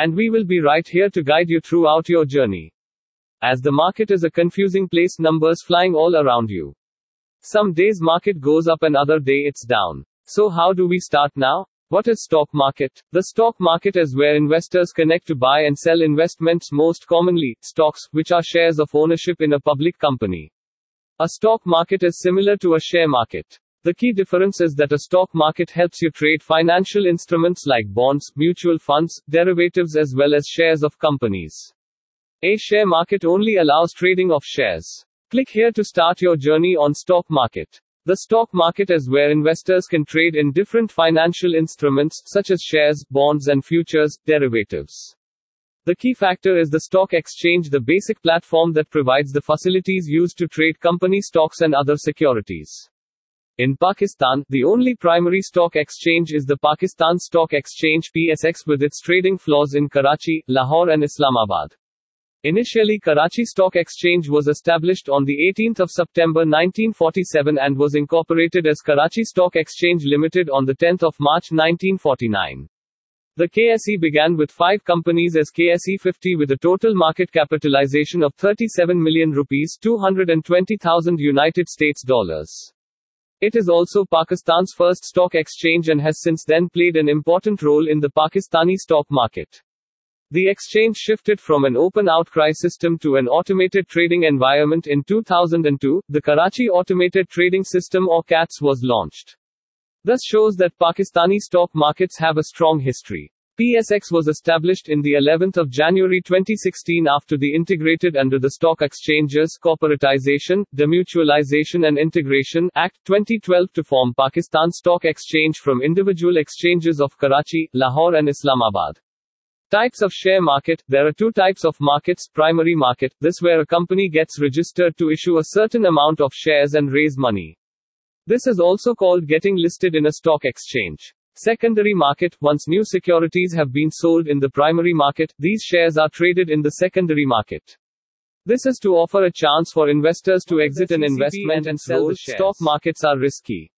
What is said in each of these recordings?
And we will be right here to guide you throughout your journey. As the market is a confusing place, numbers flying all around you. Some days market goes up and other day it's down. So how do we start now? What is stock market? The stock market is where investors connect to buy and sell investments most commonly, stocks, which are shares of ownership in a public company. A stock market is similar to a share market. The key difference is that a stock market helps you trade financial instruments like bonds, mutual funds, derivatives as well as shares of companies. A share market only allows trading of shares. Click here to start your journey on stock market. The stock market is where investors can trade in different financial instruments, such as shares, bonds, and futures, derivatives. The key factor is the stock exchange, the basic platform that provides the facilities used to trade company stocks and other securities. In Pakistan, the only primary stock exchange is the Pakistan Stock Exchange PSX with its trading floors in Karachi, Lahore, and Islamabad. Initially Karachi Stock Exchange was established on the 18th of September 1947 and was incorporated as Karachi Stock Exchange Limited on the 10th of March 1949. The KSE began with 5 companies as KSE 50 with a total market capitalization of 37 million rupees 220,000 United States dollars. It is also Pakistan's first stock exchange and has since then played an important role in the Pakistani stock market. The exchange shifted from an open outcry system to an automated trading environment in 2002. The Karachi Automated Trading System or KATS was launched. This shows that Pakistani stock markets have a strong history. PSX was established in the 11th of January 2016 after the integrated under the Stock Exchanges Corporatization, Demutualization and Integration Act 2012 to form Pakistan Stock Exchange from individual exchanges of Karachi, Lahore and Islamabad. Types of share market There are two types of markets primary market, this where a company gets registered to issue a certain amount of shares and raise money. This is also called getting listed in a stock exchange. Secondary market Once new securities have been sold in the primary market, these shares are traded in the secondary market. This is to offer a chance for investors to exit an investment and sell the shares. Stock markets are risky.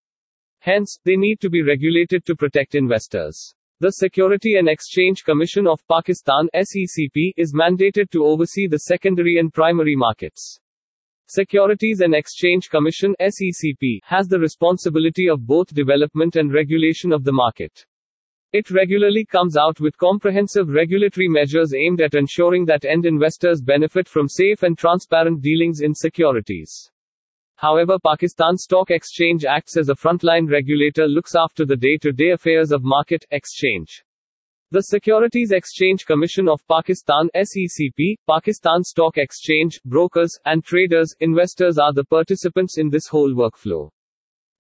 Hence, they need to be regulated to protect investors. The Security and Exchange Commission of Pakistan SECP is mandated to oversee the secondary and primary markets. Securities and Exchange Commission SECP has the responsibility of both development and regulation of the market. It regularly comes out with comprehensive regulatory measures aimed at ensuring that end investors benefit from safe and transparent dealings in securities. However, Pakistan Stock Exchange acts as a frontline regulator looks after the day-to-day affairs of market exchange. The Securities Exchange Commission of Pakistan SECP, Pakistan Stock Exchange, brokers, and traders, investors are the participants in this whole workflow.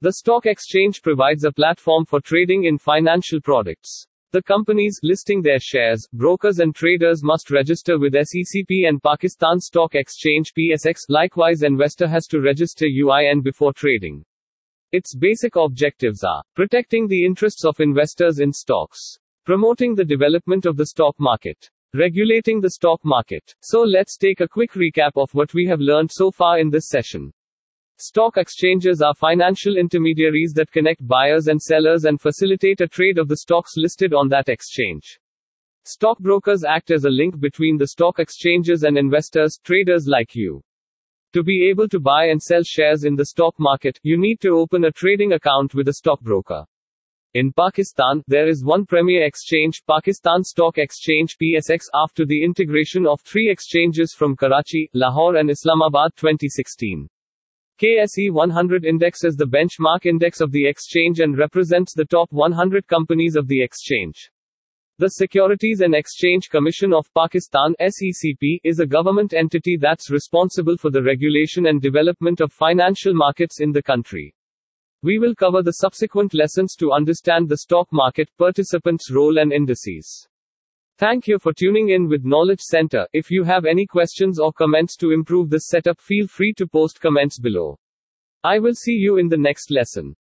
The stock exchange provides a platform for trading in financial products. The companies listing their shares, brokers and traders must register with SECP and Pakistan Stock Exchange PSX. Likewise, investor has to register UIN before trading. Its basic objectives are protecting the interests of investors in stocks, promoting the development of the stock market, regulating the stock market. So let's take a quick recap of what we have learned so far in this session. Stock exchanges are financial intermediaries that connect buyers and sellers and facilitate a trade of the stocks listed on that exchange. Stockbrokers act as a link between the stock exchanges and investors, traders like you. To be able to buy and sell shares in the stock market, you need to open a trading account with a stockbroker. In Pakistan, there is one premier exchange, Pakistan Stock Exchange PSX, after the integration of three exchanges from Karachi, Lahore, and Islamabad 2016. KSE 100 index is the benchmark index of the exchange and represents the top 100 companies of the exchange. The Securities and Exchange Commission of Pakistan SECP is a government entity that's responsible for the regulation and development of financial markets in the country. We will cover the subsequent lessons to understand the stock market, participants' role and indices. Thank you for tuning in with Knowledge Center. If you have any questions or comments to improve this setup, feel free to post comments below. I will see you in the next lesson.